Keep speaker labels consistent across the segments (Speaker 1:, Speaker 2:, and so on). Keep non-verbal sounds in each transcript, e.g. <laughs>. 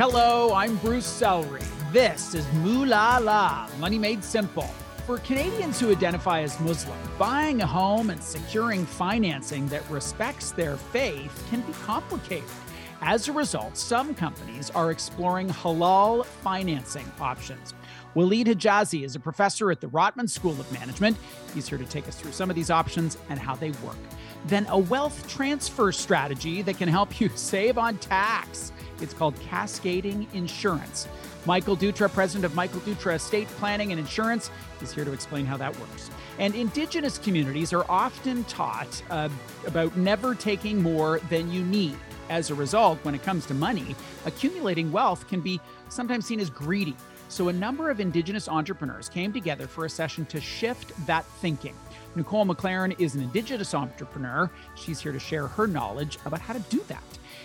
Speaker 1: Hello, I'm Bruce Sellery. This is Moolala, Money Made Simple. For Canadians who identify as Muslim, buying a home and securing financing that respects their faith can be complicated. As a result, some companies are exploring halal financing options. Walid Hejazi is a professor at the Rotman School of Management. He's here to take us through some of these options and how they work. Then, a wealth transfer strategy that can help you <laughs> save on tax. It's called Cascading Insurance. Michael Dutra, president of Michael Dutra Estate Planning and Insurance, is here to explain how that works. And Indigenous communities are often taught uh, about never taking more than you need. As a result, when it comes to money, accumulating wealth can be sometimes seen as greedy. So, a number of Indigenous entrepreneurs came together for a session to shift that thinking. Nicole McLaren is an Indigenous entrepreneur. She's here to share her knowledge about how to do that.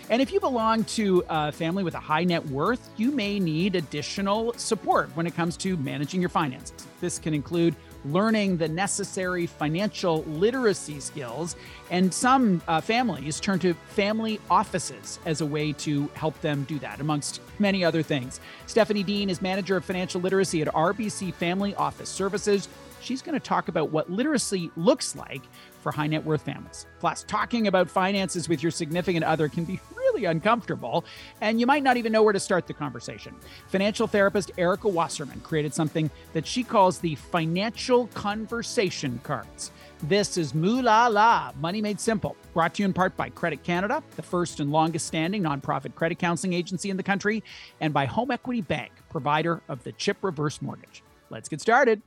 Speaker 1: And if you belong to a family with a high net worth, you may need additional support when it comes to managing your finances. This can include learning the necessary financial literacy skills. And some uh, families turn to family offices as a way to help them do that, amongst many other things. Stephanie Dean is manager of financial literacy at RBC Family Office Services. She's going to talk about what literacy looks like for high net worth families. Plus, talking about finances with your significant other can be really uncomfortable, and you might not even know where to start the conversation. Financial therapist Erica Wasserman created something that she calls the financial conversation cards. This is Moolala, Money Made Simple, brought to you in part by Credit Canada, the first and longest standing nonprofit credit counseling agency in the country, and by Home Equity Bank, provider of the CHIP reverse mortgage. Let's get started.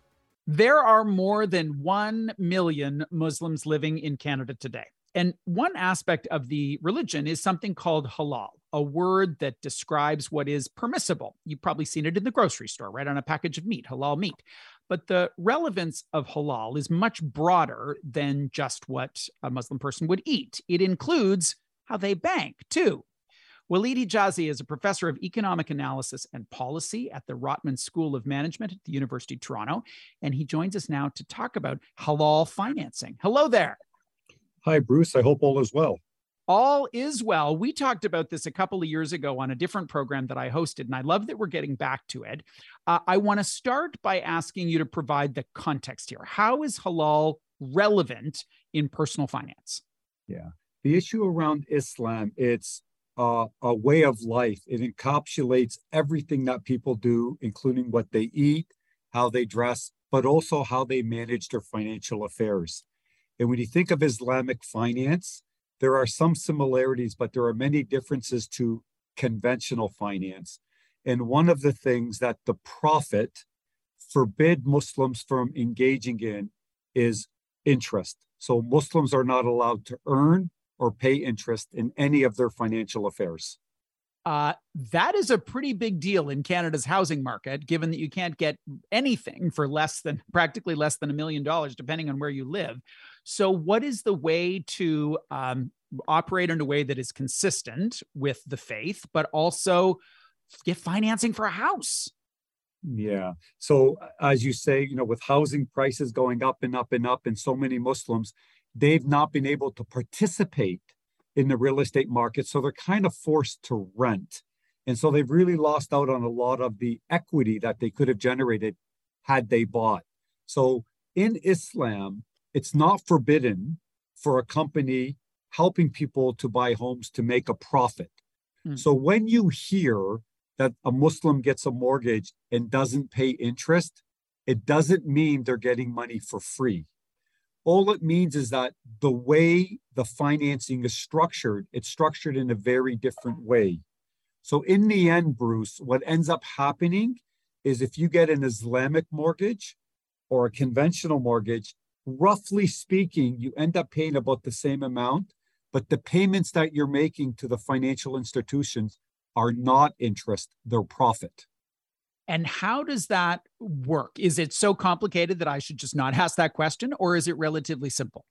Speaker 1: There are more than 1 million Muslims living in Canada today. And one aspect of the religion is something called halal, a word that describes what is permissible. You've probably seen it in the grocery store, right on a package of meat, halal meat. But the relevance of halal is much broader than just what a Muslim person would eat. It includes how they bank, too. Walid Hejazi is a professor of economic analysis and policy at the Rotman School of Management at the University of Toronto. And he joins us now to talk about halal financing. Hello there.
Speaker 2: Hi, Bruce. I hope all is well.
Speaker 1: All is well. We talked about this a couple of years ago on a different program that I hosted, and I love that we're getting back to it. Uh, I want to start by asking you to provide the context here. How is halal relevant in personal finance?
Speaker 2: Yeah. The issue around Islam, it's uh, a way of life. It encapsulates everything that people do, including what they eat, how they dress, but also how they manage their financial affairs. And when you think of Islamic finance, there are some similarities, but there are many differences to conventional finance. And one of the things that the Prophet forbid Muslims from engaging in is interest. So Muslims are not allowed to earn or pay interest in any of their financial affairs.
Speaker 1: Uh, that is a pretty big deal in Canada's housing market, given that you can't get anything for less than practically less than a million dollars, depending on where you live. So, what is the way to um, operate in a way that is consistent with the faith, but also get financing for a house?
Speaker 2: Yeah. So, as you say, you know, with housing prices going up and up and up, and so many Muslims, they've not been able to participate in the real estate market. So they're kind of forced to rent. And so they've really lost out on a lot of the equity that they could have generated had they bought. So in Islam, it's not forbidden for a company helping people to buy homes to make a profit. Hmm. So when you hear that a Muslim gets a mortgage and doesn't pay interest, it doesn't mean they're getting money for free all it means is that the way the financing is structured, it's structured in a very different way. So, in the end, Bruce, what ends up happening is if you get an Islamic mortgage or a conventional mortgage, roughly speaking, you end up paying about the same amount, but the payments that you're making to the financial institutions are not interest, they're profit.
Speaker 1: And how does that work? Is it so complicated that I should just not ask that question, or is it relatively simple?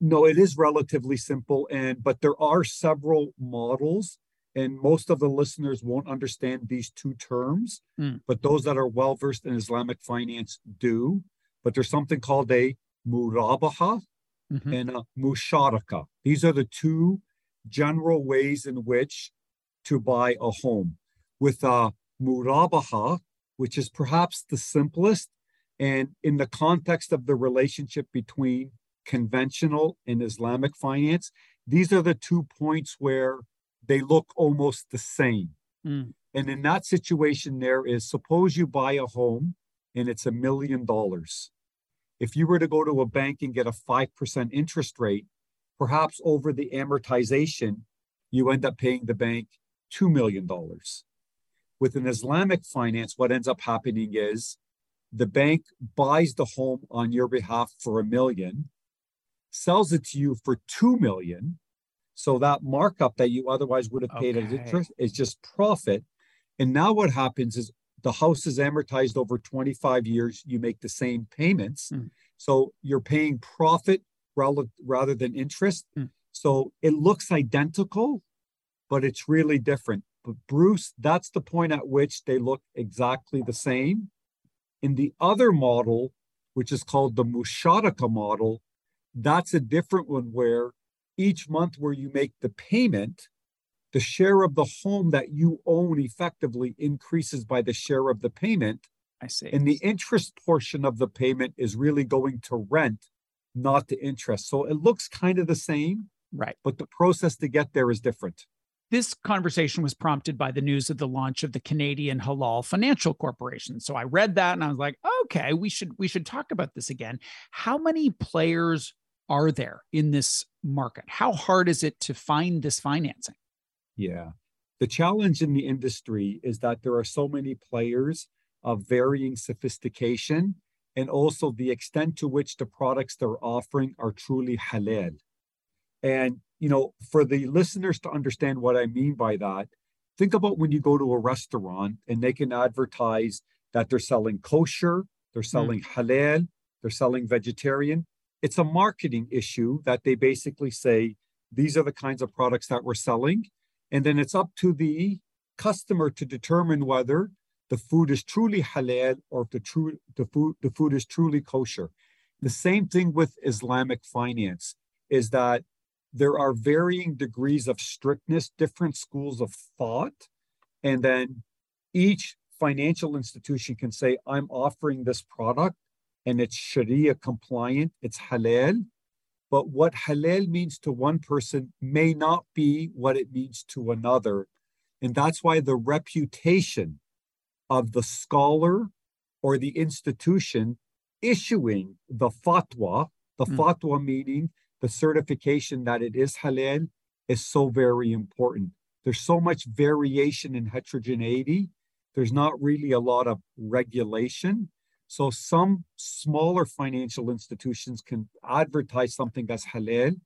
Speaker 2: No, it is relatively simple, and but there are several models, and most of the listeners won't understand these two terms. Mm. But those that are well versed in Islamic finance do. But there's something called a murabaha mm-hmm. and a musharaka. These are the two general ways in which to buy a home. with a murabaha, which is perhaps the simplest. And in the context of the relationship between conventional and Islamic finance, these are the two points where they look almost the same. Mm. And in that situation, there is suppose you buy a home and it's a million dollars. If you were to go to a bank and get a 5% interest rate, perhaps over the amortization, you end up paying the bank $2 million. With an Islamic finance, what ends up happening is the bank buys the home on your behalf for a million, sells it to you for 2 million. So that markup that you otherwise would have paid okay. as interest is just profit. And now what happens is the house is amortized over 25 years. You make the same payments. Mm. So you're paying profit rather than interest. Mm. So it looks identical, but it's really different. But Bruce, that's the point at which they look exactly the same. In the other model, which is called the Musharaka model, that's a different one where each month where you make the payment, the share of the home that you own effectively increases by the share of the payment.
Speaker 1: I see.
Speaker 2: And the interest portion of the payment is really going to rent, not to interest. So it looks kind of the same.
Speaker 1: Right.
Speaker 2: But the process to get there is different.
Speaker 1: This conversation was prompted by the news of the launch of the Canadian Halal Financial Corporation. So I read that and I was like, okay, we should we should talk about this again. How many players are there in this market? How hard is it to find this financing?
Speaker 2: Yeah. The challenge in the industry is that there are so many players of varying sophistication and also the extent to which the products they're offering are truly halal. And, you know, for the listeners to understand what I mean by that, think about when you go to a restaurant and they can advertise that they're selling kosher, they're hmm. selling mm. halal, they're selling vegetarian. It's a marketing issue that they basically say, these are the kinds of products that we're selling. And then it's up to the customer to determine whether the food is truly halal or if the, true, the, food, the food is truly kosher. The same thing with Islamic finance is that there are varying degrees of strictness, different schools of thought, and then each financial institution can say, I'm offering this product and it's Sharia compliant, it's halal. But what halal means to one person may not be what it means to another. And that's why the reputation of the scholar or the institution issuing the fatwa, the mm. fatwa meaning the certification that it is halal, is so very important. There's so much variation in heterogeneity. There's not really a lot of regulation. So some smaller financial institutions can advertise something as halal,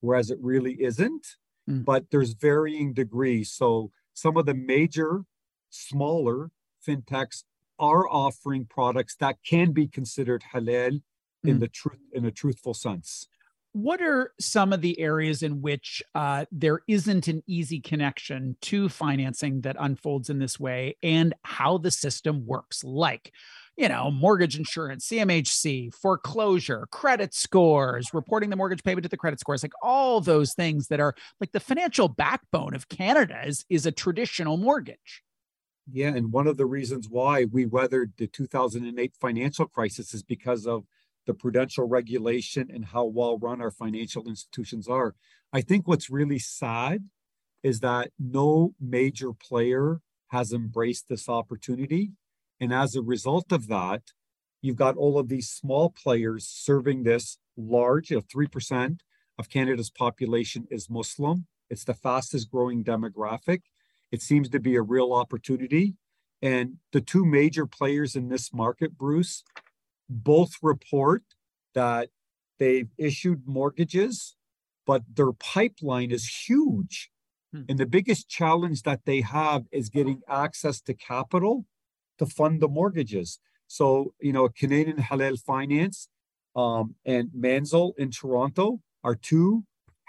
Speaker 2: whereas it really isn't. Mm. But there's varying degrees. So some of the major, smaller fintechs are offering products that can be considered halal mm. in the truth in a truthful sense
Speaker 1: what are some of the areas in which uh, there isn't an easy connection to financing that unfolds in this way and how the system works? Like you know mortgage insurance cmhc foreclosure credit scores reporting the mortgage payment to the credit scores like all those things that are like the financial backbone of canada is, is a traditional mortgage.
Speaker 2: Yeah and one of the reasons why we weathered the 2008 financial crisis is because of the prudential regulation and how well run our financial institutions are. I think what's really sad is that no major player has embraced this opportunity. And as a result of that, you've got all of these small players serving this large, you know, 3% of Canada's population is Muslim. It's the fastest growing demographic. It seems to be a real opportunity. And the two major players in this market, Bruce, both report that they've issued mortgages, but their pipeline is huge. Hmm. And the biggest challenge that they have is getting access to capital to fund the mortgages. So, you know, Canadian Halal Finance um, and Manzil in Toronto are two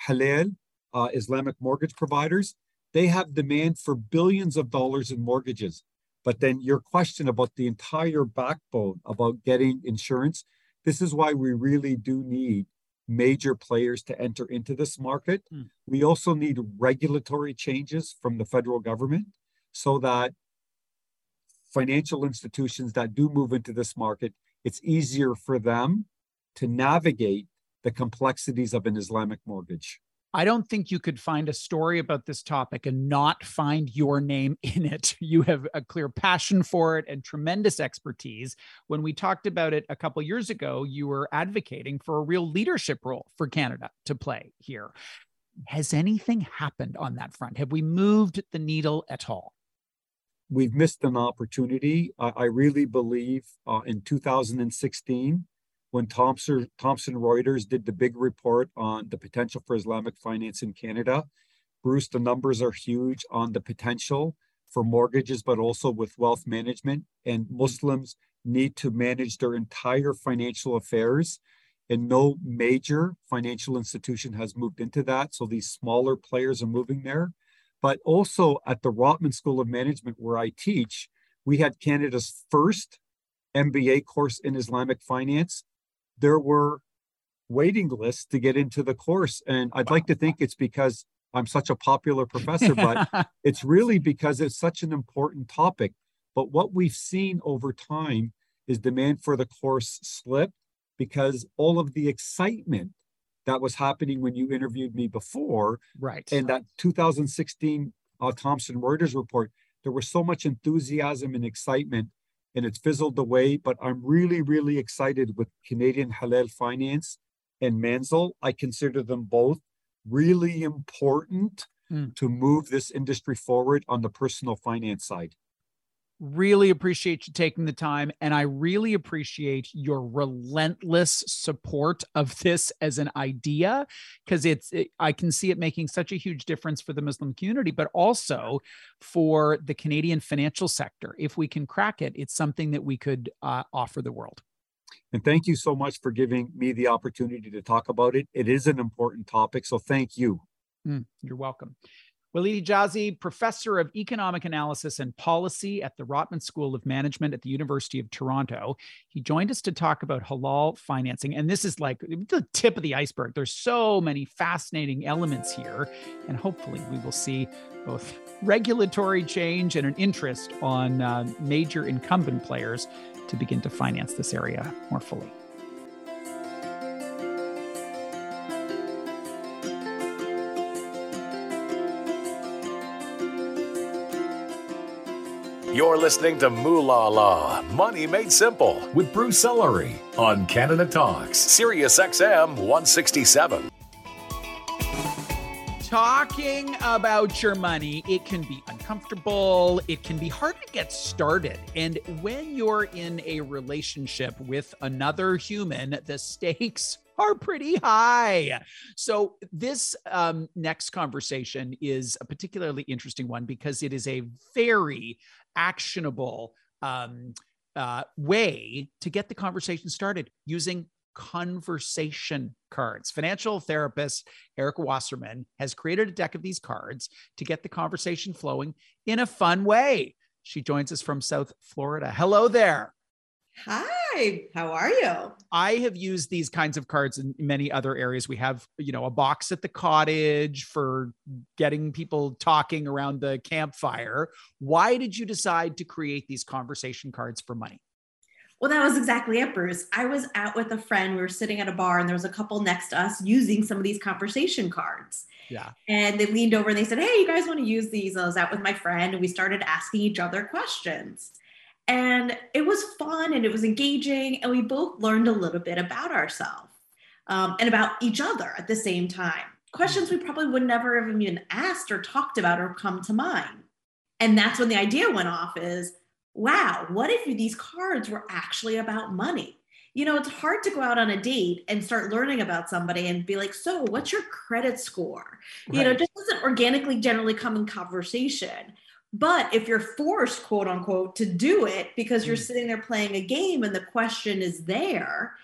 Speaker 2: halal uh, Islamic mortgage providers. They have demand for billions of dollars in mortgages. But then your question about the entire backbone about getting insurance, this is why we really do need major players to enter into this market. Mm. We also need regulatory changes from the federal government so that financial institutions that do move into this market, it's easier for them to navigate the complexities of an Islamic mortgage.
Speaker 1: I don't think you could find a story about this topic and not find your name <laughs> in it. You have a clear passion for it and tremendous expertise. When we talked about it a couple years ago, you were advocating for a real leadership role for Canada to play here. Has anything happened on that front? Have we moved the needle at all?
Speaker 2: We've missed an opportunity. I, I really believe uh, in 2016, when Thomson, Reuters did the big report on the potential for Islamic finance in Canada. Bruce, the numbers are huge on the potential for mortgages, but also with wealth management. And Muslims need to manage their entire financial affairs. And no major financial institution has moved into that. So these smaller players are moving there. But also at the Rotman School of Management, where I teach, we had Canada's first MBA course in Islamic finance there were waiting lists to get into the course. And I'd like to think it's because I'm such a popular professor, but <laughs> it's really because it's such an important topic. But what we've seen over time is demand for the course slip because all of the excitement that was happening when you interviewed me before,
Speaker 1: right?
Speaker 2: And that 2016 uh, Thomson Reuters report, there was so much enthusiasm and excitement and it's fizzled away. But I'm really, really excited with Canadian Halal Finance and Manzil. I consider them both really important mm. to move this industry forward on the personal finance side
Speaker 1: really appreciate you taking the time and i really appreciate your relentless support of this as an idea because it's it, i can see it making such a huge difference for the muslim community but also for the canadian financial sector. If we can crack it it's something that we could uh, offer the world.
Speaker 2: And thank you so much for giving me the opportunity to talk about it. It is an important topic so thank you.
Speaker 1: Mm, you're welcome Walid Hejazi, professor of economic analysis and policy at the Rotman School of Management at the University of Toronto. He joined us to talk about halal financing. And this is like the tip of the iceberg. There's so many fascinating elements here. And hopefully, we will see both regulatory change and an interest on uh, major incumbent players to begin to finance this area more fully.
Speaker 3: You're listening to Moolala, Money Made Simple with Bruce Sellery on Canada Talks, Sirius XM 167.
Speaker 1: Talking about your money, it can be uncomfortable. It can be hard to get started. And when you're in a relationship with another human, the stakes <laughs> are pretty high. So, this um, next conversation is a particularly interesting one because it is a very actionable um, uh, way to get the conversation started using conversation cards. Financial therapist Erica Wasserman has created a deck of these cards to get the conversation flowing in a fun way. She joins us from South Florida. Hello there.
Speaker 4: Hi, how are you?
Speaker 1: I have used these kinds of cards in many other areas. We have, you know, a box at the cottage for getting people talking around the campfire. Why did you decide to create these conversation cards for money?
Speaker 4: Well, that was exactly it, Bruce. I was out with a friend. We were sitting at a bar, and there was a couple next to us using some of these conversation cards.
Speaker 1: Yeah.
Speaker 4: And they leaned over and they said, Hey, you guys want to use these? I was out with my friend, and we started asking each other questions. And it was fun and it was engaging, and we both learned a little bit about ourselves um, and about each other at the same time. Questions we probably would never have even asked or talked about or come to mind. And that's when the idea went off is wow, what if these cards were actually about money? You know, it's hard to go out on a date and start learning about somebody and be like, so what's your credit score? Right. You know, just doesn't organically generally come in conversation. But if you're forced, quote unquote, to do it because you're mm. sitting there playing a game and the question is there,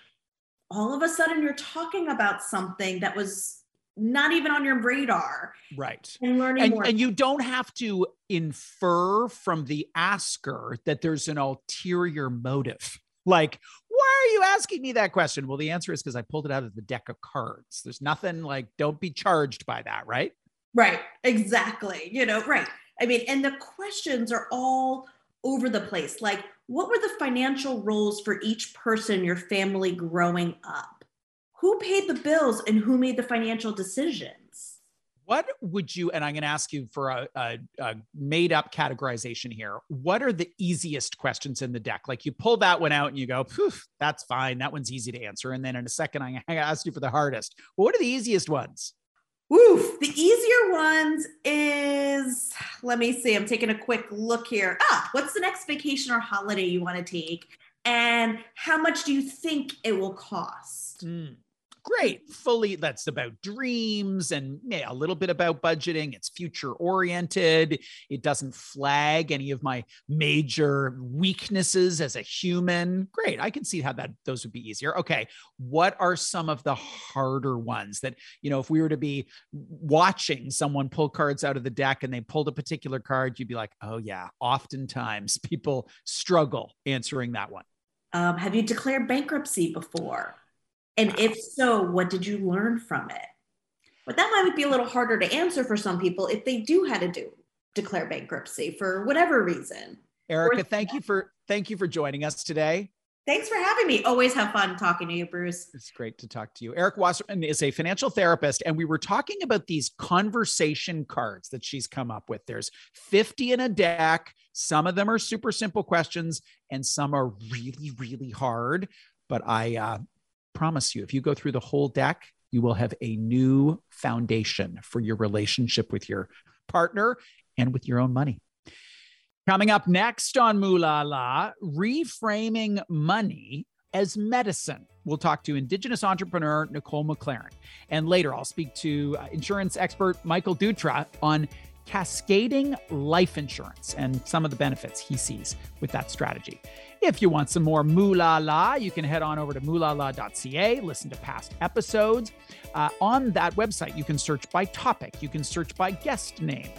Speaker 4: all of a sudden you're talking about something that was not even on your radar.
Speaker 1: Right.
Speaker 4: And learning
Speaker 1: and,
Speaker 4: more.
Speaker 1: And you don't have to infer from the asker that there's an ulterior motive. Like, why are you asking me that question? Well, the answer is because I pulled it out of the deck of cards. There's nothing like, don't be charged by that, right?
Speaker 4: Right. Exactly. You know, right. I mean, and the questions are all over the place. Like, what were the financial roles for each person in your family growing up? Who paid the bills and who made the financial decisions?
Speaker 1: What would you, and I'm going to ask you for a, a, a, made up categorization here. What are the easiest questions in the deck? Like you pull that one out and you go, that's fine. That one's easy to answer. And then in a second, I'm going <laughs> to ask you for the hardest. What are the easiest ones?
Speaker 4: The easier ones is, let me see, I'm taking a quick look here. Ah, what's the next vacation or holiday you want to take? And how much do you think it will cost?
Speaker 1: Mm great fully that's about dreams and yeah, a little bit about budgeting. It's future oriented. It doesn't flag any of my major weaknesses as a human. Great i can see how that those would be easier. Okay what are some of the harder ones that you know if we were to be watching someone pull cards out of the deck and they pulled a particular card you'd be like oh yeah oftentimes people struggle answering that one.
Speaker 4: Um, have you declared bankruptcy before and if so, what did you learn from it? But that might be a little harder to answer for some people if they do had to do declare bankruptcy for whatever reason.
Speaker 1: Erica, thank you for thank you for joining us today.
Speaker 4: Thanks for having me. Always have fun talking to you, Bruce.
Speaker 1: It's great to talk to you. Erica Wasserman is a financial therapist, and we were talking about these conversation cards that she's come up with. There's 50 in a deck. Some of them are super simple questions, and some are really, really hard. But I uh, promise you, if you go through the whole deck, you will have a new foundation for your relationship with your partner and with your own money. Coming up next on Moolala, reframing money as medicine. We'll talk to Indigenous entrepreneur Nicole McLaren. And later, I'll speak to uh, insurance expert Michael Dutra on cascading life insurance and some of the benefits he sees with that strategy. If you want some more Moolala, you can head on over to moolala.ca, listen to past episodes. Uh, on that website, you can search by topic, you can search by guest name,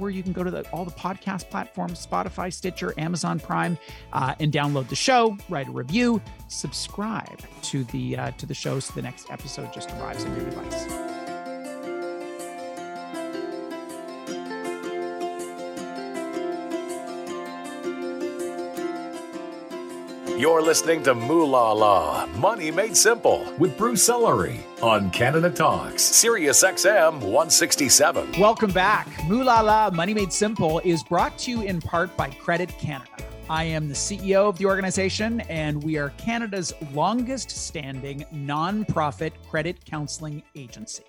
Speaker 1: or you can go to the, all the podcast platforms Spotify, Stitcher, Amazon Prime, uh, and download the show, write a review, subscribe to the uh, to the show so the next episode just arrives on your device.
Speaker 3: You're listening to Moolala, Money Made Simple with Bruce Sellery on Canada Talks, Sirius XM 167.
Speaker 1: Welcome back. Moolala, Money Made Simple is brought to you in part by Credit Canada. I am the CEO of the organization, and we are Canada's longest standing nonprofit credit counseling agency.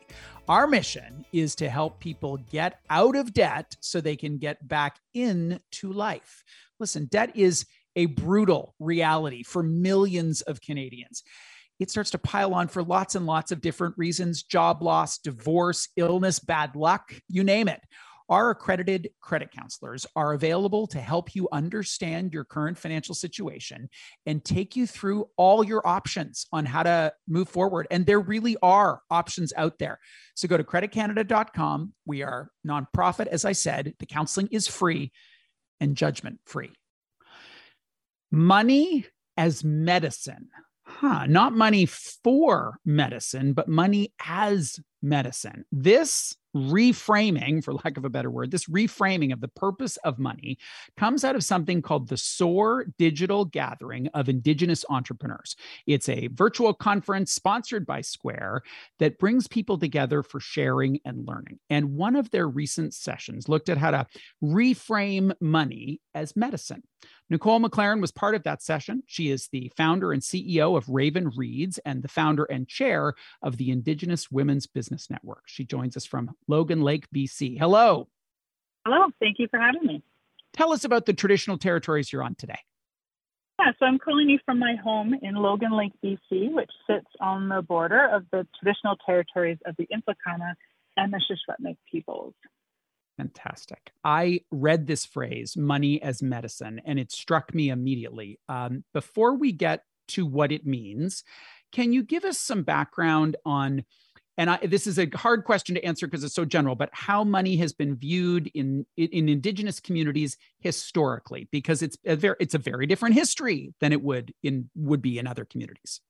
Speaker 1: Our mission is to help people get out of debt so they can get back into life. Listen, debt is a brutal reality for millions of Canadians. It starts to pile on for lots and lots of different reasons job loss, divorce, illness, bad luck, you name it. Our accredited credit counselors are available to help you understand your current financial situation and take you through all your options on how to move forward. And there really are options out there. So go to creditcanada.com. We are nonprofit, as I said. The counseling is free and judgment free. Money as medicine. Huh, not money for medicine, but money as medicine. This reframing, for lack of a better word, this reframing of the purpose of money comes out of something called the SOAR Digital Gathering of Indigenous Entrepreneurs. It's a virtual conference sponsored by Square that brings people together for sharing and learning. And one of their recent sessions looked at how to reframe money as medicine. Nicole McLaren was part of that session. She is the founder and CEO of Raven Reads and the founder and chair of the Indigenous Women's Business Network. She joins us from Logan Lake, BC. Hello.
Speaker 5: Hello. Thank you for having me.
Speaker 1: Tell us about the traditional territories you're on today.
Speaker 5: Yeah, so I'm calling you from my home in Logan Lake, BC, which sits on the border of the traditional territories of the Implakana and the Shishwetnik peoples.
Speaker 1: Fantastic. I read this phrase, money as medicine, and it struck me immediately. Um, before we get to what it means, can you give us some background on? And I, this is a hard question to answer because it's so general, but how money has been viewed in, in indigenous communities historically, because it's a very it's a very different history than it would in would be in other communities.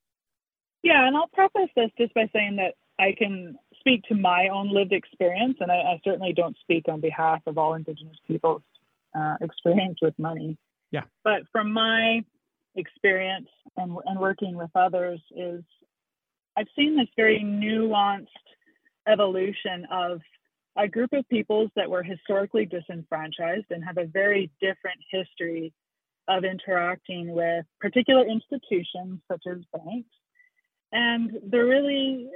Speaker 5: Yeah, and I'll preface this just by saying that I can speak to my own lived experience, and I, I certainly don't speak on behalf of all Indigenous people's uh, experience with money.
Speaker 1: Yeah.
Speaker 5: But from my experience and, and working with others is I've seen this very nuanced evolution of a group of peoples that were historically disenfranchised and have a very different history of interacting with particular institutions such as banks. And they're really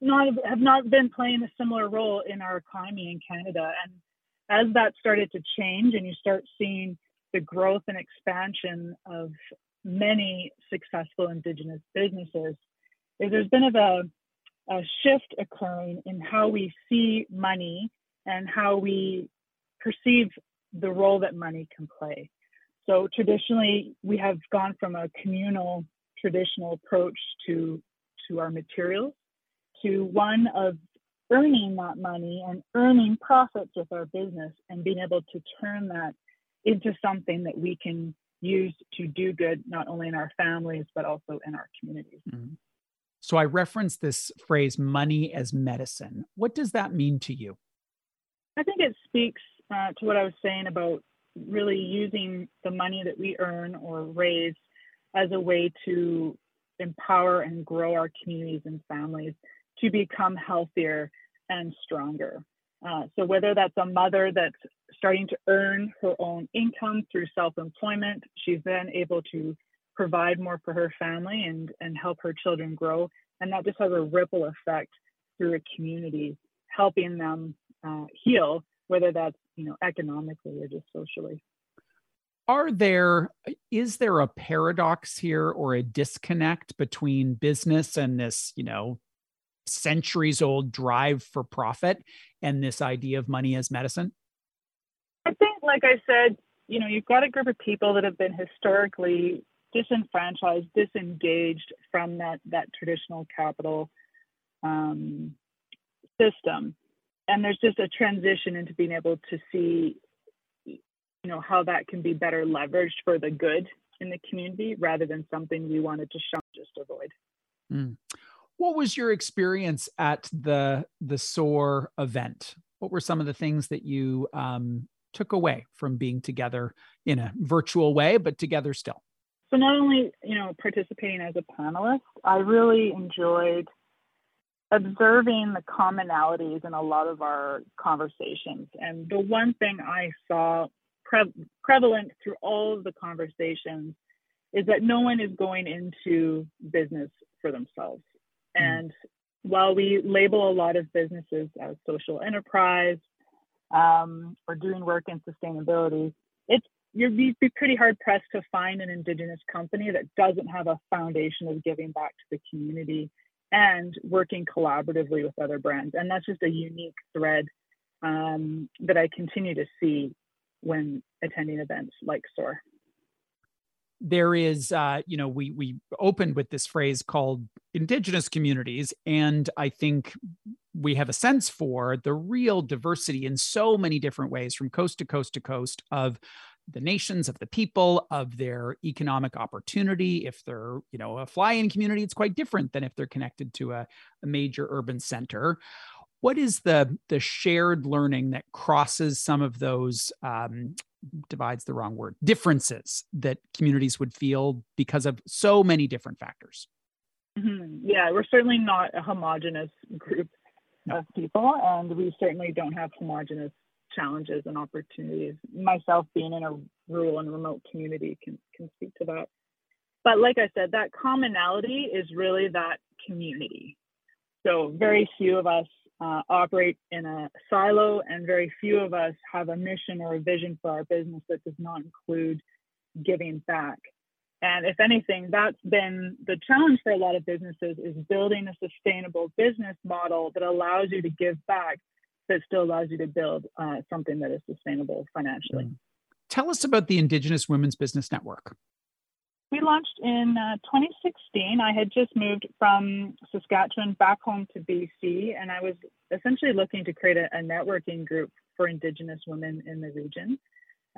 Speaker 5: not have not been playing a similar role in our economy in Canada. And as that started to change and you start seeing the growth and expansion of many successful indigenous businesses, there's been of a, a shift occurring in how we see money and how we perceive the role that money can play. So traditionally, we have gone from a communal traditional approach to to our materials to one of earning that money and earning profits with our business and being able to turn that into something that we can use to do good not only in our families but also in our communities. Mm-hmm.
Speaker 1: So I reference this phrase money as medicine. What does that mean to you?
Speaker 5: I think it speaks uh, to what I was saying about really using the money that we earn or raise as a way to empower and grow our communities and families to become healthier and stronger. Uh, so whether that's a mother that's starting to earn her own income through self-employment, she's then able to provide more for her family and, and help her children grow. And that just has a ripple effect through a community, helping them uh, heal, whether that's you know economically or just socially
Speaker 1: are there is there a paradox here or a disconnect between business and this you know centuries old drive for profit and this idea of money as medicine
Speaker 5: i think like i said you know you've got a group of people that have been historically disenfranchised disengaged from that that traditional capital um, system. And there's just a transition into being able to see you know how that can be better leveraged for the good in the community rather than something we wanted to shun just avoid.
Speaker 1: Mm. what was your experience at the the soar event? What were some of the things that you um, took away from being together in a virtual way but together still
Speaker 5: so not only you know participating as a panelist i really enjoyed observing the commonalities in a lot of our conversations and the one thing i saw pre- prevalent through all of the conversations is that no one is going into business for themselves. Mm. And while we label a lot of businesses as social enterprise um, or doing work in sustainability, you'd be pretty hard pressed to find an indigenous company that doesn't have a foundation of giving back to the community and working collaboratively with other brands. And that's just a unique thread um, that I continue to see when attending events like SOAR.
Speaker 1: There is, uh, you know, we we opened with this phrase called indigenous communities, and I think we have a sense for the real diversity in so many different ways, from coast to coast to coast, of the nations of the people of their economic opportunity if they're you know a fly-in community it's quite different than if they're connected to a, a major urban center what is the the shared learning that crosses some of those um, divides the wrong word differences that communities would feel because of so many different factors
Speaker 5: mm-hmm. yeah we're certainly not a homogenous group no. of people and we certainly don't have homogenous challenges and opportunities. Myself being in a rural and remote community can, can speak to that. But like i said that commonality is really that community. So very few of us uh, operate in a silo, and very few of us have a mission or a vision for our business that does not include giving back. And if anything, that's been the challenge for a lot of businesses is building a sustainable business model that allows you to give back, that still allows you to build uh, something that is sustainable financially. Mm.
Speaker 1: Tell us about the Indigenous Women's Business Network.
Speaker 5: We launched in uh, 2016. I had just moved from Saskatchewan back home to BC, and I was essentially looking to create a, a networking group for Indigenous women in the region.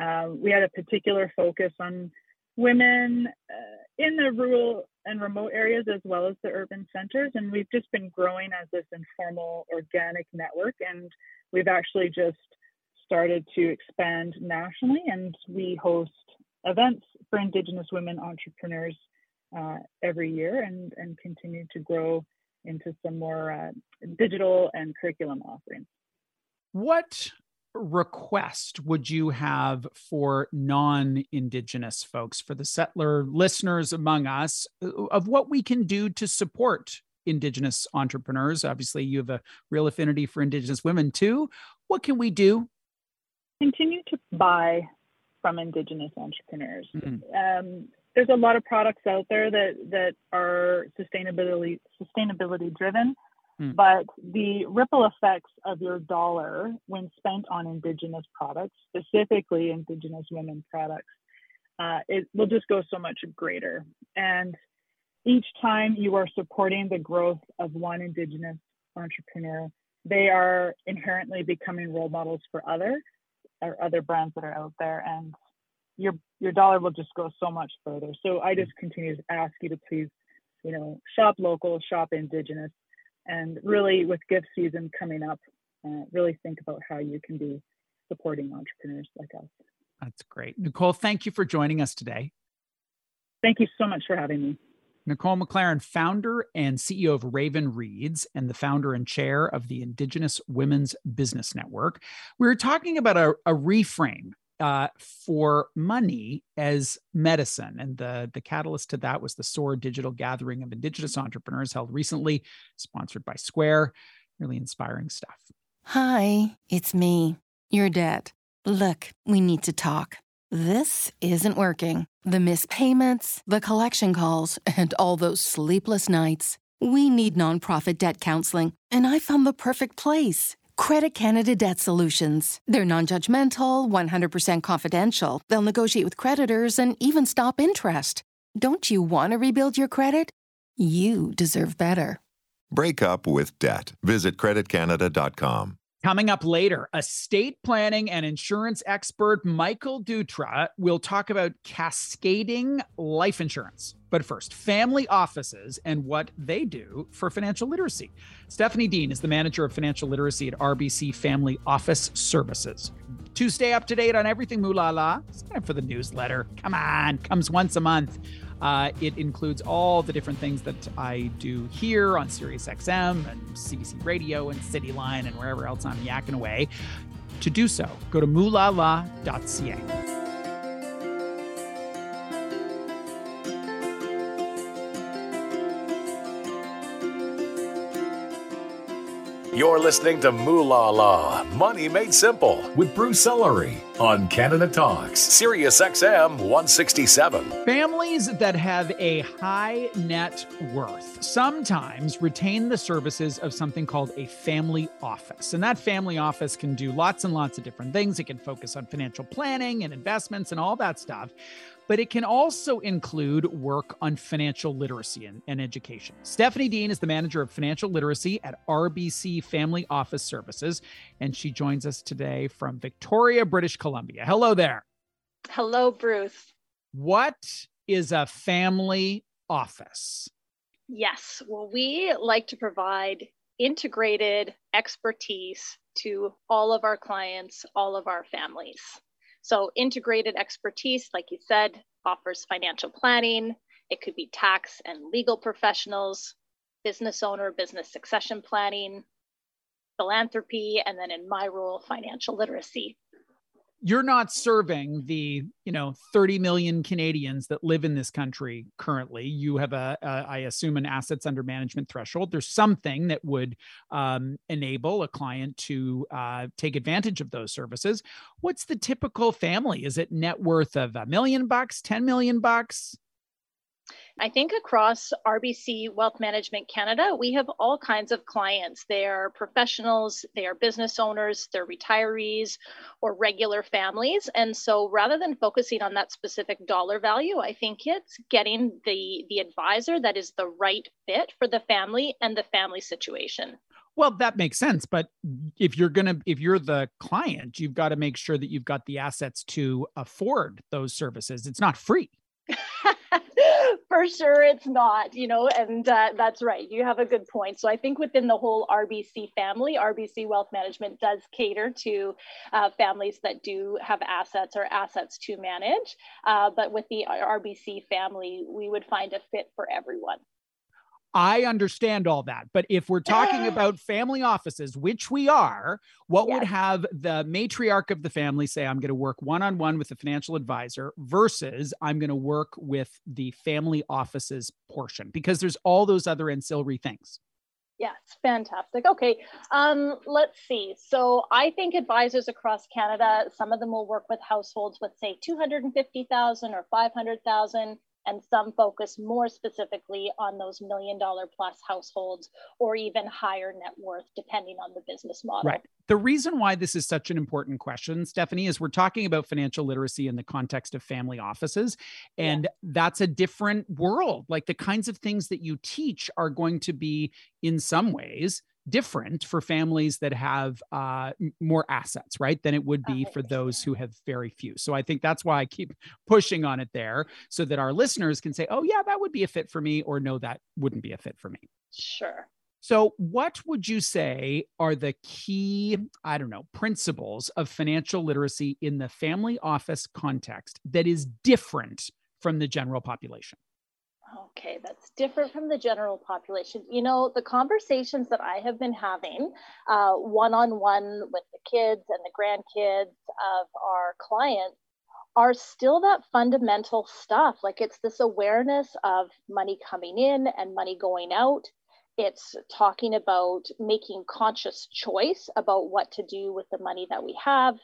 Speaker 5: Uh, we had a particular focus on women uh, in the rural and remote areas as well as the urban centers, and we've just been growing as this informal, organic network. And we've actually just started to expand nationally, and we host events for Indigenous women entrepreneurs uh, every year and, and continue to grow into some more uh, digital and curriculum offerings.
Speaker 1: What request would you have for non Indigenous folks, for the settler listeners among us, uh, of what we can do to support Indigenous entrepreneurs? Obviously, you have a real affinity for Indigenous women too. What can we do?
Speaker 5: Continue to buy from Indigenous entrepreneurs. Mm-hmm. Um, there's a lot of products out there that that are sustainability sustainability driven mm. but the ripple effects of your dollar when spent on indigenous products specifically indigenous women products uh, it will just go so much greater and each time you are supporting the growth of one indigenous entrepreneur they are inherently becoming role models for other or other brands that are out there and your your dollar will just go so much further. So I just continue to ask you to please, you know, shop local, shop indigenous, and really with gift season coming up, uh, really think about how you can be supporting entrepreneurs like us.
Speaker 1: That's great, Nicole. Thank you for joining us today.
Speaker 5: Thank you so much for having me.
Speaker 1: Nicole McLaren, founder and CEO of Raven Reads and the founder and chair of the Indigenous Women's Business Network. We were talking about a, a reframe uh, for money as medicine. And the, the catalyst to that was the SOAR Digital Gathering of Indigenous Entrepreneurs held recently, sponsored by Square. Really inspiring stuff.
Speaker 6: Hi, it's me, your debt. Look, we need to talk. This isn't working. The missed payments, the collection calls, <laughs> and all those sleepless nights. We need nonprofit debt counseling, and I found the perfect place. Credit Canada Debt Solutions. They're non judgmental, 100% confidential. They'll negotiate with creditors and even stop interest. Don't you want to rebuild your credit? You deserve better.
Speaker 7: Break up with debt. Visit creditcanada.com.
Speaker 1: Coming up later, estate planning and insurance expert Michael Dutra will talk about cascading life insurance. But first, family offices and what they do for financial literacy. Stephanie Dean is the manager of financial literacy at RBC Family Office Services. To stay up to date on everything Moolala, sign up for the newsletter. Come on, comes once a month. Uh, it includes all the different things that I do here on SiriusXM and CBC Radio and Cityline and wherever else I'm yakking away. To do so, go to moolala.ca.
Speaker 3: You're listening to Moolala, Money Made Simple with Bruce Sellery on Canada Talks, Sirius XM 167.
Speaker 1: Families that have a high net worth sometimes retain the services of something called a family office. And that family office can do lots and lots of different things. It can focus on financial planning and investments and all that stuff but it can also include work on financial literacy and, and, education. Stephanie Dean is the manager of financial literacy at RBC Family Office Services, and she joins us today from Victoria, British Columbia. Hello there.
Speaker 8: Hello, Bruce.
Speaker 1: What is a family office?
Speaker 8: Yes, well, we like to provide integrated expertise to all of our clients, all of our families. So, integrated expertise, like you said, offers financial planning. It could be tax and legal professionals, business owner, business succession planning, philanthropy, and then in my role, financial literacy
Speaker 1: you're not serving the you know 30 million canadians that live in this country currently. You have a, a I assume an assets under management threshold. There's something that would um, enable a client to uh, take advantage of those services. What's the typical family? Is it net worth of a million bucks 10 million bucks
Speaker 8: I think across RBC Wealth Management Canada, we have all kinds of clients. They are professionals, they are business owners, they're retirees, or regular families. And so rather than focusing on that specific dollar value, I think it's getting the, the advisor that is the right fit for the family and the family situation.
Speaker 1: Well, that makes sense. But if you're going to, if you're the client, you've got to make sure that you've got the assets to afford those services. It's not free. <laughs> <laughs>
Speaker 8: for sure it's not, you know, and uh, that's right. You have a good point. So I think within the whole RBC family, RBC Wealth Management does cater to uh, families that do have assets or assets to manage. Uh, but with the RBC family, we would find a fit for everyone.
Speaker 1: I understand all that. But if we're talking about family offices, which we are, what yes. would have the matriarch of the family say, I'm going to work one on one with the financial advisor versus I'm going to work with the family offices portion? Because there's all those other ancillary things.
Speaker 8: Yes, fantastic. Okay, um, let's see. So I think advisors across Canada, some of them will work with households with say 250,000 or 500,000 and some focus more specifically on those million dollar plus households or even higher net worth, depending on the business model.
Speaker 1: Right. The reason why this is such an important question, Stephanie, is we're talking about financial literacy in the context of family offices. And yeah. that's a different world. Like the kinds of things that you teach are going to be, in some ways, different for families that have uh, more assets, right, than it would be for those who have very few. So I think that's why I keep pushing on it there so that our listeners can say, oh, yeah, that would be a fit for me, or no, that wouldn't be a fit for me.
Speaker 8: Sure.
Speaker 1: So, what would you say are the key, I don't know, principles of financial literacy in the family office context that is different from the general population?
Speaker 8: Okay, that's different from the general population. You know, the conversations that I have been having one on one with the kids and the grandkids of our clients are still that fundamental stuff. Like it's this awareness of money coming in and money going out. It's talking about making conscious choice about what to do with the money that we have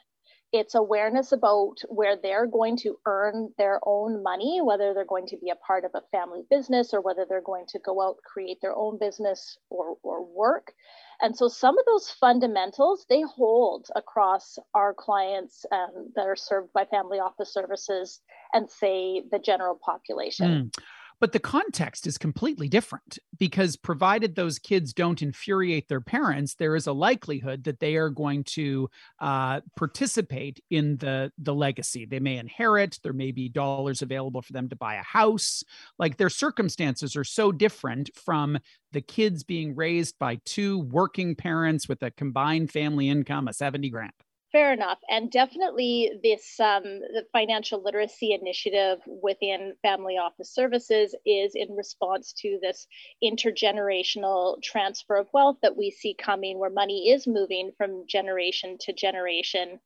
Speaker 8: it's awareness about where they're going to earn their own money, whether they're going to be a part of a family business or whether they're going to go out, create their own business or, or work. And so some of those fundamentals they hold across our clients um, that are served by family office services and say the general population.
Speaker 1: Mm. But the context is completely different because provided those kids don't infuriate their parents, there is a likelihood that they are going to uh, participate in the the legacy. They may inherit. There may be dollars available for them to buy a house. Like their circumstances are so different from the kids being raised by two working parents with a combined family income of 70 grand
Speaker 8: fair enough. And definitely this um, the financial literacy initiative within family office services is in response to this intergenerational transfer of wealth that we see coming where money is moving from generation to generation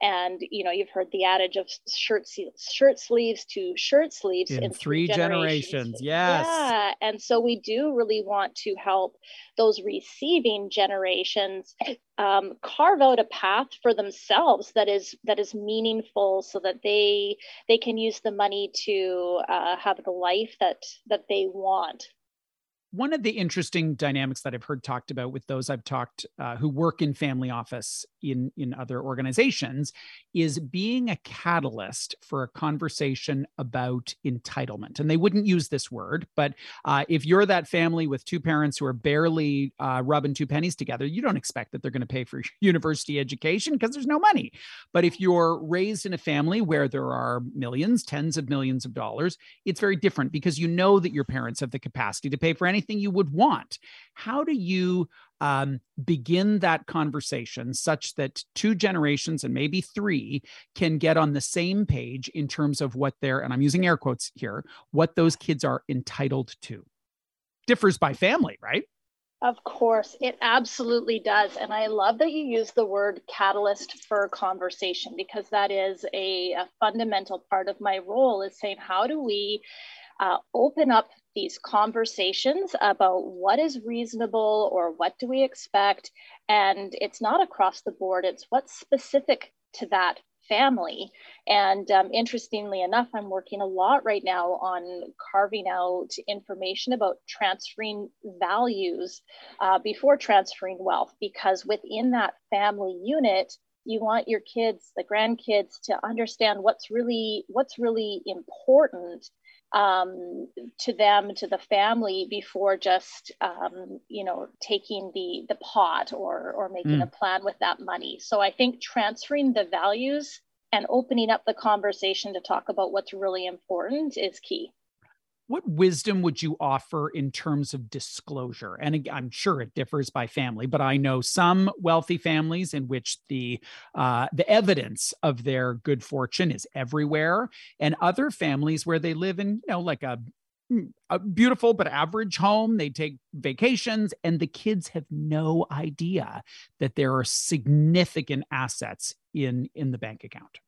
Speaker 8: and you know you've heard the adage of shirt shirt sleeves to shirt sleeves
Speaker 1: in, in three, three generations. generations. Yes.
Speaker 8: Yeah, and so we do really want to help those receiving generations um, carve out a path for themselves that is that is meaningful, so that they they can use the money to uh, have the life that that they want
Speaker 1: one of the interesting dynamics that I've heard talked about with those I've talked uh, who work in family office in in other organizations is being a catalyst for a conversation about entitlement. And they wouldn't use this word, but uh, if you're that family with two parents who are barely uh, rubbing two pennies together, you don't expect that they're going to pay for <laughs> university education because there's no money. But if you're raised in a family where there are millions, tens of millions of dollars, it's very different because you know that your parents have the capacity to pay for anything you would want. How do you um, begin that conversation such that two generations and maybe three can get on the same page in terms of what they're, and I'm using air quotes here, what those kids are entitled to? Differs by family, right?
Speaker 8: Of course, it absolutely does. And I love that you use the word catalyst for conversation because that is a, a fundamental part of my role is saying, how do we uh, open up these conversations about what is reasonable or what do we expect. And it's not across the board, it's what's specific to that family. And um, interestingly enough, I'm working a lot right now on carving out information about transferring values uh, before transferring wealth, because within that family unit, you want your kids the grandkids to understand what's really what's really important um, to them, to the family, before just um, you know taking the the pot or or making mm. a plan with that money. So I think transferring the values and opening up the conversation to talk about what's really important is key.
Speaker 1: What wisdom would you offer in terms of disclosure and i'm sure it differs by family but i know some wealthy families in which the uh, the evidence of their good fortune is everywhere and other families where they live in you know like a mm, a beautiful but average home. They take vacations, and the kids have no idea that there are significant assets in in the bank account.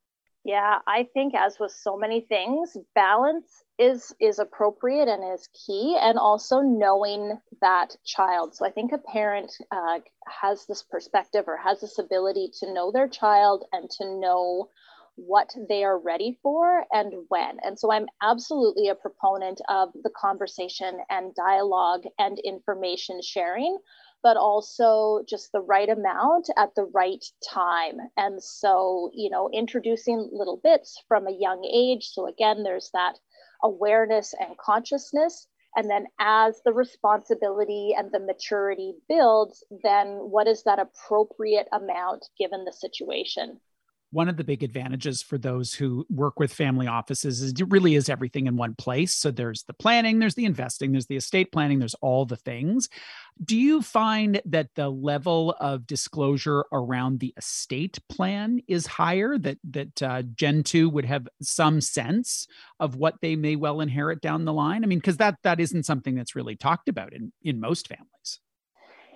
Speaker 8: Yeah, I think as with so many things, balance is is appropriate and is key, and also knowing that child. So I think a parent uh, has this perspective or has this ability to know their child and to know what they are ready for and when. And so I'm absolutely a proponent of the conversation and dialogue and information sharing but also just the right amount at the right time. And so, you know, introducing little bits from a young age. So, again, there's that awareness and consciousness. And then, as the responsibility and the maturity builds, then what is that appropriate amount given the situation?
Speaker 1: One of the big advantages for those who work with family offices is it really is everything in one place. So there's the planning, there's the investing, there's the estate planning, there's all the things. Do you find that the level of disclosure around the estate plan is higher? That that uh, Gen two would have some sense of what they may well inherit down the line. I mean, because that that isn't something that's really talked about in in most families.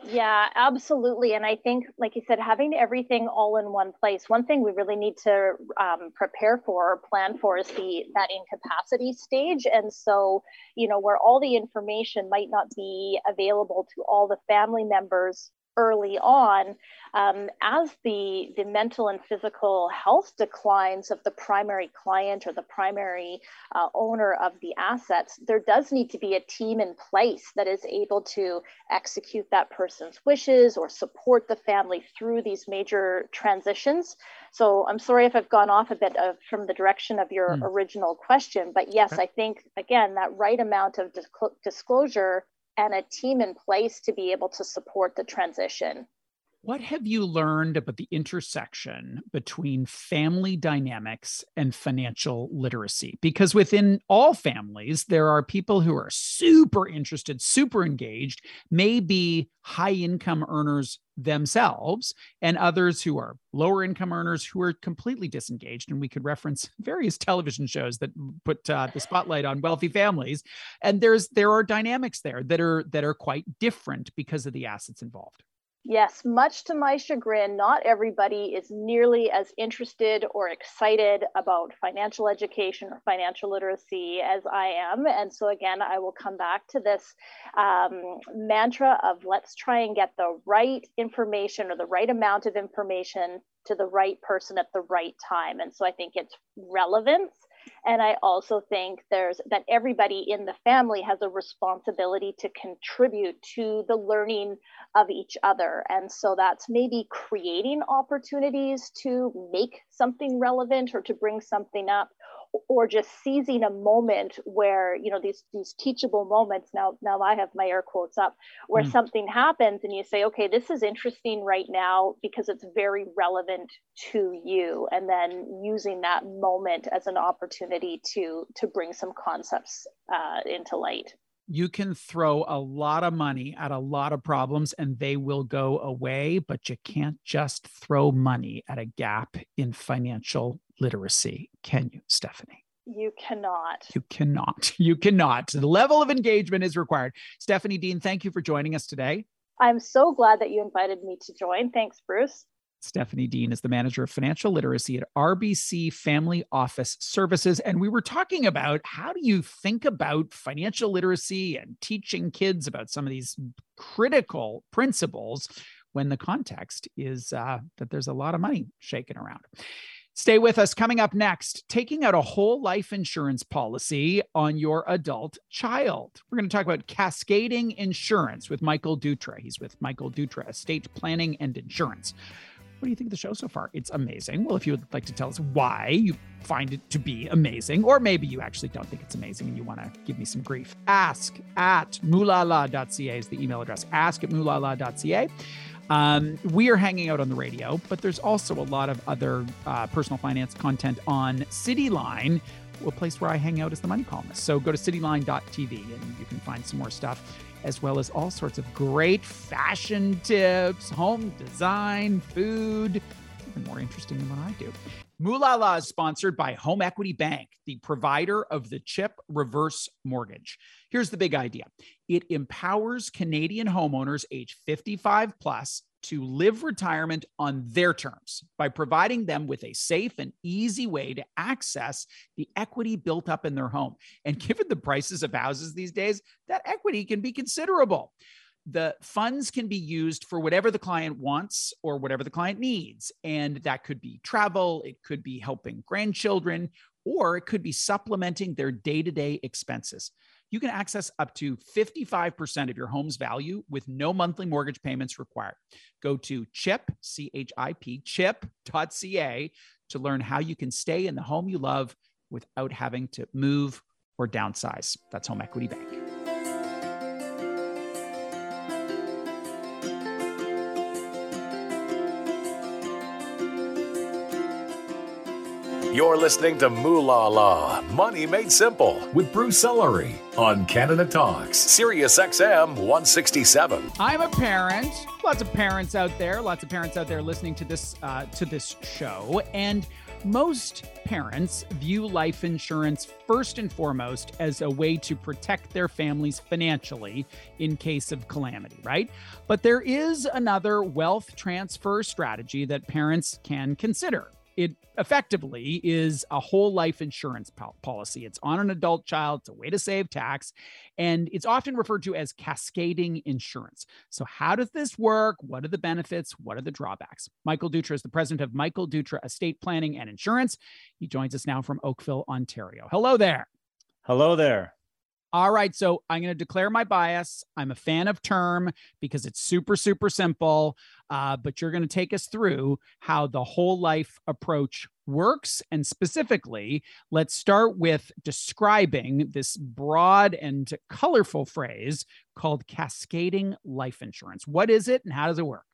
Speaker 8: Yeah, absolutely. And I think, like you said, having everything all in one place. One thing we really need to um, prepare for or plan for is the that incapacity stage. And so, you know, where all the information might not be available to all the family members early on, um, as the, the mental and physical health declines of the primary client or the primary uh, owner of the assets, there does need to be a team in place that is able to execute that person's wishes or support the family through these major transitions. So I'm sorry if I've gone off a bit of, from the direction of your mm. original question, but yes, I think again that right amount of disclosure and a team in place to be able to support the transition.
Speaker 1: What have you learned about the intersection between family dynamics and financial literacy? Because within all families, there are people who are super interested, super engaged, maybe high income earners themselves, and others who are lower income earners who are completely disengaged. And we could reference <laughs> various television shows that put uh, the spotlight on wealthy families. And there's there are dynamics there that are that are quite different because of the assets involved.
Speaker 8: Yes, much to my chagrin, not everybody is nearly as interested or excited about financial education or financial literacy as I am. And so, again, I will come back to this um, mantra of let's try and get the right information or the right amount of information to the right person at the right time. And so, I think it's relevance and I also think there's that everybody in the family has a responsibility to contribute to the learning of each other. And so that's maybe creating opportunities to make something relevant or to bring something up or just seizing a moment where you know these these teachable moments now now i have my air quotes up where mm. something happens and you say okay this is interesting right now because it's very relevant to you and then using that moment as an opportunity to to bring some concepts uh, into light
Speaker 1: you can throw a lot of money at a lot of problems and they will go away, but you can't just throw money at a gap in financial literacy, can you, Stephanie?
Speaker 8: You cannot.
Speaker 1: You cannot. <laughs> You cannot. The level of engagement is required. Stephanie Dean, thank you for joining us today.
Speaker 8: I'm so glad that you invited me to join. Thanks, Bruce.
Speaker 1: Stephanie Dean is the manager of financial literacy at RBC Family Office Services. And we were talking about how do you think about financial literacy and teaching kids about some of these critical principles when the context is uh, that there's a lot of money shaking around. Stay with us. Coming up next, taking out a whole life insurance policy on your adult child. We're going to talk about cascading insurance with Michael Dutra. He's with Michael Dutra Estate Planning and Insurance. What do you think of the show so far? It's amazing. Well, if you would like to tell us why you find it to be amazing, or maybe you actually don't think it's amazing and you want to give me some grief, ask at moolala.ca is the email address. Ask at moolala.ca. Um, we are hanging out on the radio, but there's also a lot of other uh, personal finance content on Cityline a place where I hang out as the money columnist. So go to cityline.tv and you can find some more stuff, as well as all sorts of great fashion tips, home design, food, even more interesting than what I do. Moolala is sponsored by Home Equity Bank, the provider of the CHIP reverse mortgage. Here's the big idea it empowers Canadian homeowners age 55 plus to live retirement on their terms by providing them with a safe and easy way to access the equity built up in their home. And <laughs> given the prices of houses these days, that equity can be considerable. The funds can be used for whatever the client wants or whatever the client needs. And that could be travel, it could be helping grandchildren, or it could be supplementing their day to day expenses you can access up to 55% of your home's value with no monthly mortgage payments required. Go to chip, C H I P, chip.ca to learn how you can stay in the home you love without having to move or downsize. That's Home Equity Bank.
Speaker 3: You're listening to Moolala, Money Made Simple with Bruce Sellery on Canada Talks, Sirius XM 167.
Speaker 1: I'm a parent. Lots of parents out there. Lots of parents out there listening to this uh, to this show, and most parents view life insurance first and foremost as a way to protect their families financially in case of calamity, right? But there is another wealth transfer strategy that parents can consider it effectively is a whole life insurance policy. It's on an adult child, it's a way to save tax, and it's often referred to as cascading insurance. So, how does this work? What are the benefits? What are the drawbacks? Michael Dutra is the president of Michael Dutra Estate Planning and Insurance. He joins us now from Oakville, Ontario. Hello there.
Speaker 9: Hello there.
Speaker 1: All right, so I'm going to declare my bias. I'm a fan of term because it's super, super simple. Uh, but you're going to take us through how the whole life approach works. And specifically, let's start with describing this broad and colorful phrase called cascading life insurance. What is it and how does it work?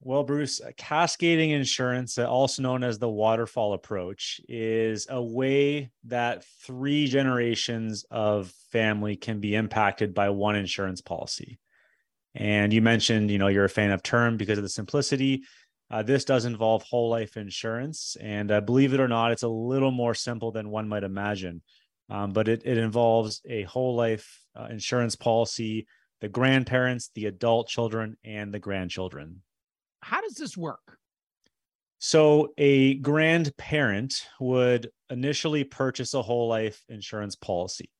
Speaker 9: Well, Bruce, cascading insurance, uh, also known as the waterfall approach, is a way that three generations of family can be impacted by one insurance policy. And you mentioned, you know, you're a fan of term because of the simplicity. Uh, this does involve whole life insurance, and uh, believe it or not, it's a little more simple than one might imagine. Um, but it, it involves a whole life uh, insurance policy, the grandparents, the adult children, and the grandchildren
Speaker 1: how does this work?
Speaker 9: So, a grandparent would initially purchase a whole life insurance policy.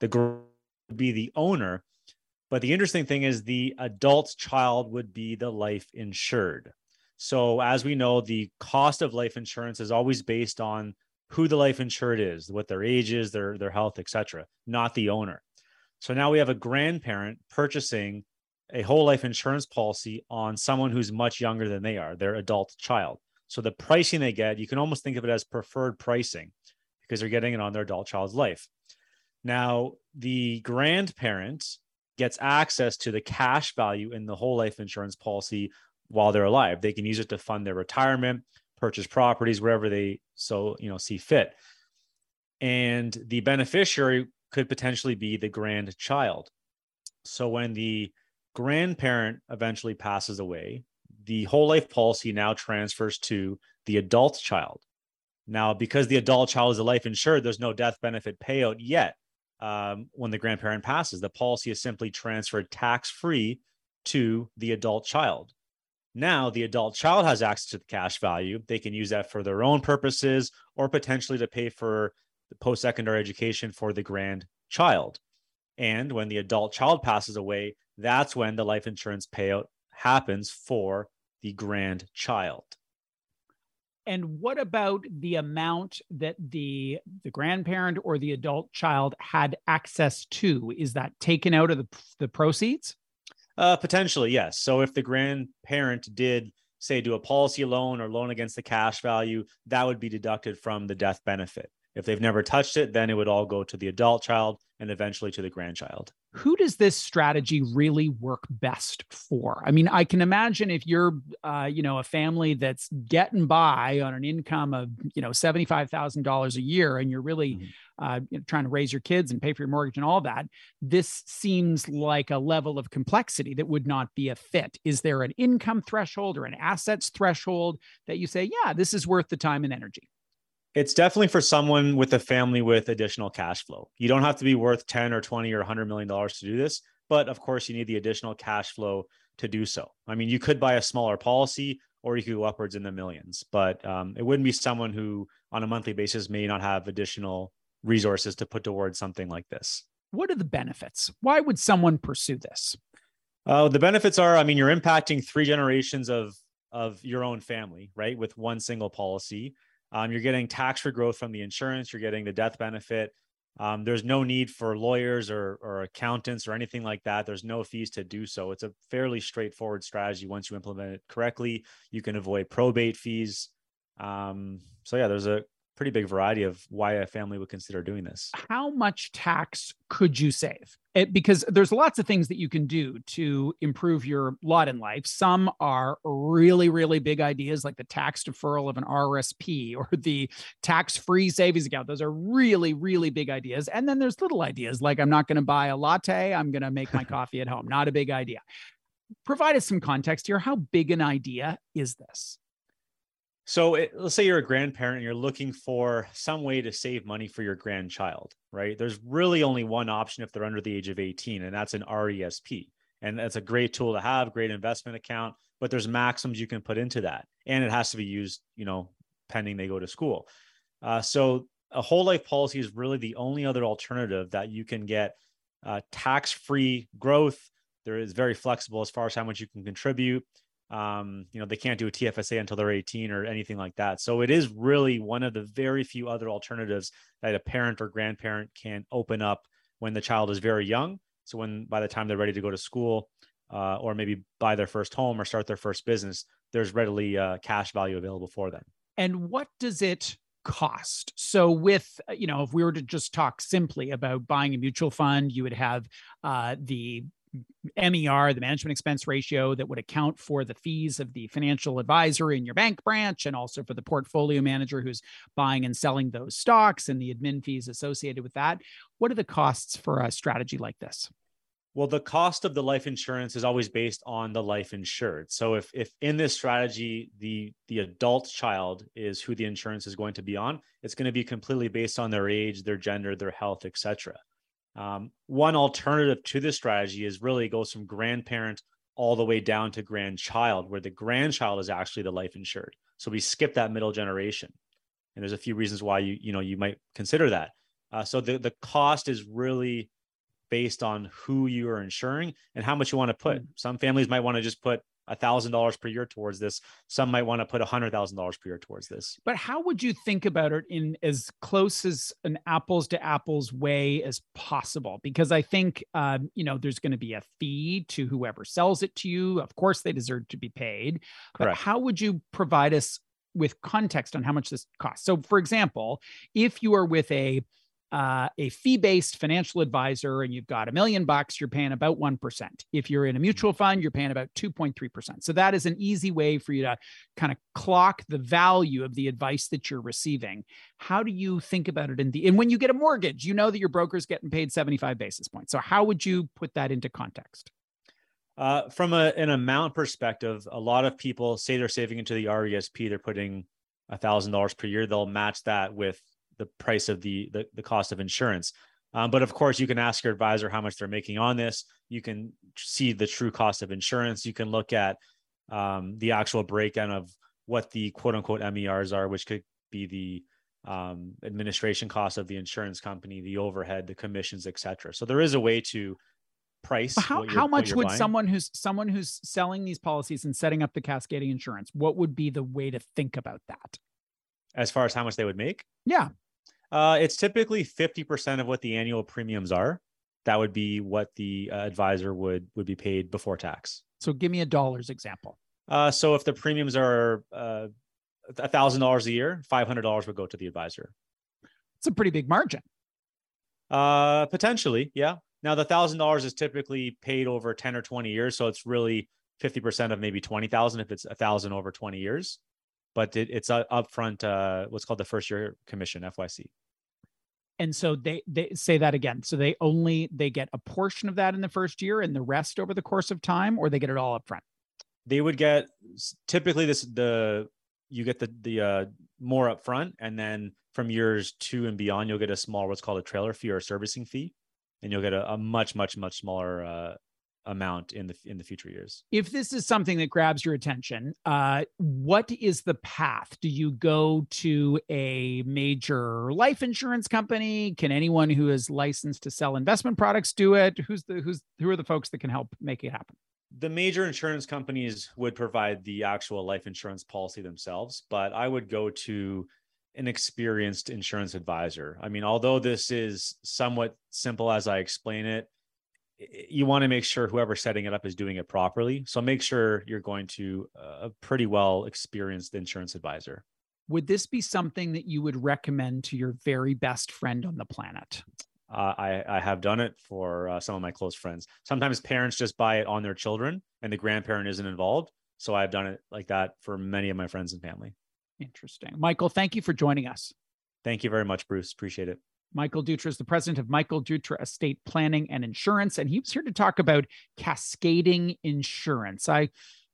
Speaker 9: The would be the owner, but the interesting thing is the adult child would be the life insured. So, as we know, the cost of life insurance is always based on who the life insured is, what their age is, their their health, etc., not the owner. So now we have a grandparent purchasing a whole life insurance policy on someone who's much younger than they are, their adult child. So the pricing they get, you can almost think of it as preferred pricing because they're getting it on their adult child's life. Now, the grandparent gets access to the cash value in the whole life insurance policy while they're alive. They can use it to fund their retirement, purchase properties wherever they so, you know, see fit. And the beneficiary could potentially be the grandchild. So when the grandparent eventually passes away, the whole life policy now transfers to the adult child. Now, because the adult child is a life insured, there's no death benefit payout yet. Um, when the grandparent passes, the policy is simply transferred tax free to the adult child. Now, the adult child has access to the cash value. They can use that for their own purposes or potentially to pay for the post secondary education for the grandchild. And when the adult child passes away, that's when the life insurance payout happens for the grandchild.
Speaker 1: And what about the amount that the the grandparent or the adult child had access to? Is that taken out of the, the proceeds?
Speaker 9: Uh, potentially, yes. So if the grandparent did say do a policy loan or loan against the cash value, that would be deducted from the death benefit. If they've never touched it, then it would all go to the adult child and eventually to the grandchild.
Speaker 1: Who does this strategy really work best for? I mean, I can imagine if you're, uh, you know, a family that's getting by on an income of, you know, seventy-five thousand dollars a year, and you're really mm-hmm. uh, you know, trying to raise your kids and pay for your mortgage and all that. This seems like a level of complexity that would not be a fit. Is there an income threshold or an assets threshold that you say, yeah, this is worth the time and energy?
Speaker 9: It's definitely for someone with a family with additional cash flow. You don't have to be worth 10 or 20 or 100 million dollars to do this, but of course you need the additional cash flow to do so. I mean, you could buy a smaller policy or you could go upwards in the millions, but um, it wouldn't be someone who on a monthly basis may not have additional resources to put towards something like this.
Speaker 1: What are the benefits? Why would someone pursue this?
Speaker 9: Uh, the benefits are, I mean, you're impacting three generations of of your own family, right, with one single policy. Um, you're getting tax free growth from the insurance. You're getting the death benefit. Um, there's no need for lawyers or, or accountants or anything like that. There's no fees to do so. It's a fairly straightforward strategy. Once you implement it correctly, you can avoid probate fees. Um, so yeah, there's a pretty big variety of why a family would consider doing this.
Speaker 1: How much tax could you save? It, because there's lots of things that you can do to improve your lot in life. Some are really, really big ideas like the tax deferral of an RSP or the tax free savings account. Those are really, really big ideas. And then there's little ideas like I'm not going to buy a latte, I'm going to make my <laughs> coffee at home. Not a big idea. Provide us some context here. How big an idea is this?
Speaker 9: So it, let's say you're a grandparent and you're looking for some way to save money for your grandchild, right? There's really only one option if they're under the age of 18, and that's an RESP. And that's a great tool to have, great investment account, but there's maximums you can put into that. And it has to be used, you know, pending they go to school. Uh, so a whole life policy is really the only other alternative that you can get uh, tax free growth. There is very flexible as far as how much you can contribute um, you know, they can't do a TFSA until they're 18 or anything like that. So it is really one of the very few other alternatives that a parent or grandparent can open up when the child is very young. So when by the time they're ready to go to school, uh, or maybe buy their first home or start their first business, there's readily uh, cash value available for them.
Speaker 1: And what does it cost. So, with, you know, if we were to just talk simply about buying a mutual fund, you would have uh, the MER, the management expense ratio, that would account for the fees of the financial advisor in your bank branch and also for the portfolio manager who's buying and selling those stocks and the admin fees associated with that. What are the costs for a strategy like this?
Speaker 9: Well, the cost of the life insurance is always based on the life insured. So if if in this strategy the the adult child is who the insurance is going to be on, it's going to be completely based on their age, their gender, their health, etc. Um, one alternative to this strategy is really goes from grandparent all the way down to grandchild, where the grandchild is actually the life insured. So we skip that middle generation, and there's a few reasons why you you know you might consider that. Uh, so the the cost is really based on who you are insuring and how much you want to put. Mm. Some families might want to just put a thousand dollars per year towards this. Some might want to put a hundred thousand dollars per year towards this.
Speaker 1: But how would you think about it in as close as an apples to apples way as possible? Because I think um, you know there's going to be a fee to whoever sells it to you. Of course, they deserve to be paid. Correct. But how would you provide us with context on how much this costs? So, for example, if you are with a uh, a fee based financial advisor and you've got a million bucks, you're paying about 1%. If you're in a mutual fund, you're paying about 2.3%. So that is an easy way for you to kind of clock the value of the advice that you're receiving. How do you think about it in the, and when you get a mortgage, you know that your broker's getting paid 75 basis points. So how would you put that into context?
Speaker 9: Uh, from a, an amount perspective, a lot of people say they're saving into the RESP, they're putting $1,000 per year. They'll match that with the price of the the, the cost of insurance. Um, but of course, you can ask your advisor how much they're making on this. You can see the true cost of insurance. You can look at um, the actual breakdown of what the quote unquote MERs are, which could be the um, administration costs of the insurance company, the overhead, the commissions, etc. So there is a way to price.
Speaker 1: How, how much would buying. someone who's someone who's selling these policies and setting up the cascading insurance? What would be the way to think about that?
Speaker 9: As far as how much they would make?
Speaker 1: Yeah.
Speaker 9: Uh, it's typically 50% of what the annual premiums are. That would be what the uh, advisor would would be paid before tax.
Speaker 1: So give me a dollars example.
Speaker 9: Uh, so if the premiums are uh, a thousand dollars a year, five hundred dollars would go to the advisor.
Speaker 1: It's a pretty big margin.
Speaker 9: Uh, potentially, yeah. Now the thousand dollars is typically paid over ten or twenty years, so it's really fifty percent of maybe twenty thousand if it's a thousand over twenty years. But it, it's a upfront, uh, what's called the first year commission (FYC).
Speaker 1: And so they they say that again. So they only they get a portion of that in the first year, and the rest over the course of time, or they get it all up front.
Speaker 9: They would get typically this the you get the the uh, more upfront, and then from years two and beyond, you'll get a small what's called a trailer fee or servicing fee, and you'll get a, a much much much smaller uh, amount in the in the future years.
Speaker 1: If this is something that grabs your attention, uh, what is the path? Do you go to a major life insurance company? Can anyone who is licensed to sell investment products do it? Who's the who's who are the folks that can help make it happen?
Speaker 9: The major insurance companies would provide the actual life insurance policy themselves, but I would go to an experienced insurance advisor. I mean, although this is somewhat simple as I explain it, you want to make sure whoever's setting it up is doing it properly. So make sure you're going to a pretty well experienced insurance advisor.
Speaker 1: Would this be something that you would recommend to your very best friend on the planet?
Speaker 9: Uh, I, I have done it for uh, some of my close friends. Sometimes parents just buy it on their children and the grandparent isn't involved. So I've done it like that for many of my friends and family.
Speaker 1: Interesting. Michael, thank you for joining us.
Speaker 9: Thank you very much, Bruce. Appreciate it.
Speaker 1: Michael Dutra is the president of Michael Dutra Estate Planning and Insurance, and he was here to talk about cascading insurance. I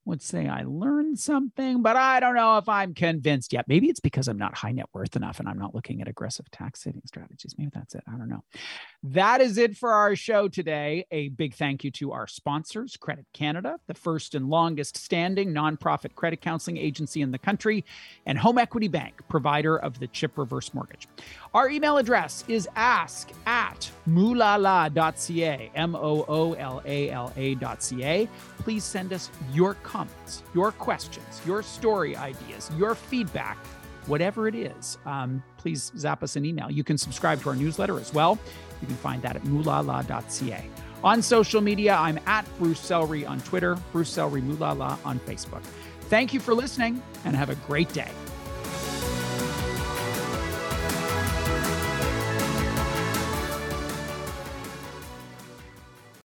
Speaker 1: would say I learned something, but I don't know if I'm convinced yet. Maybe it's because I'm not high net worth enough and I'm not looking at aggressive tax saving strategies. Maybe that's it. I don't know. That is it for our show today. A big thank you to our sponsors, Credit Canada, the first and longest standing nonprofit credit counseling agency in the country, and Home Equity Bank, provider of the CHIP reverse mortgage. Our email address is ask at moolala.ca, M O O L A L A.ca. Please send us your comments, your questions, your story ideas, your feedback, whatever it is. Um, please zap us an email. You can subscribe to our newsletter as well. You can find that at moolala.ca. On social media, I'm at Bruce Sellery on Twitter, Bruce Sellery Moolala on Facebook. Thank you for listening and have a great day.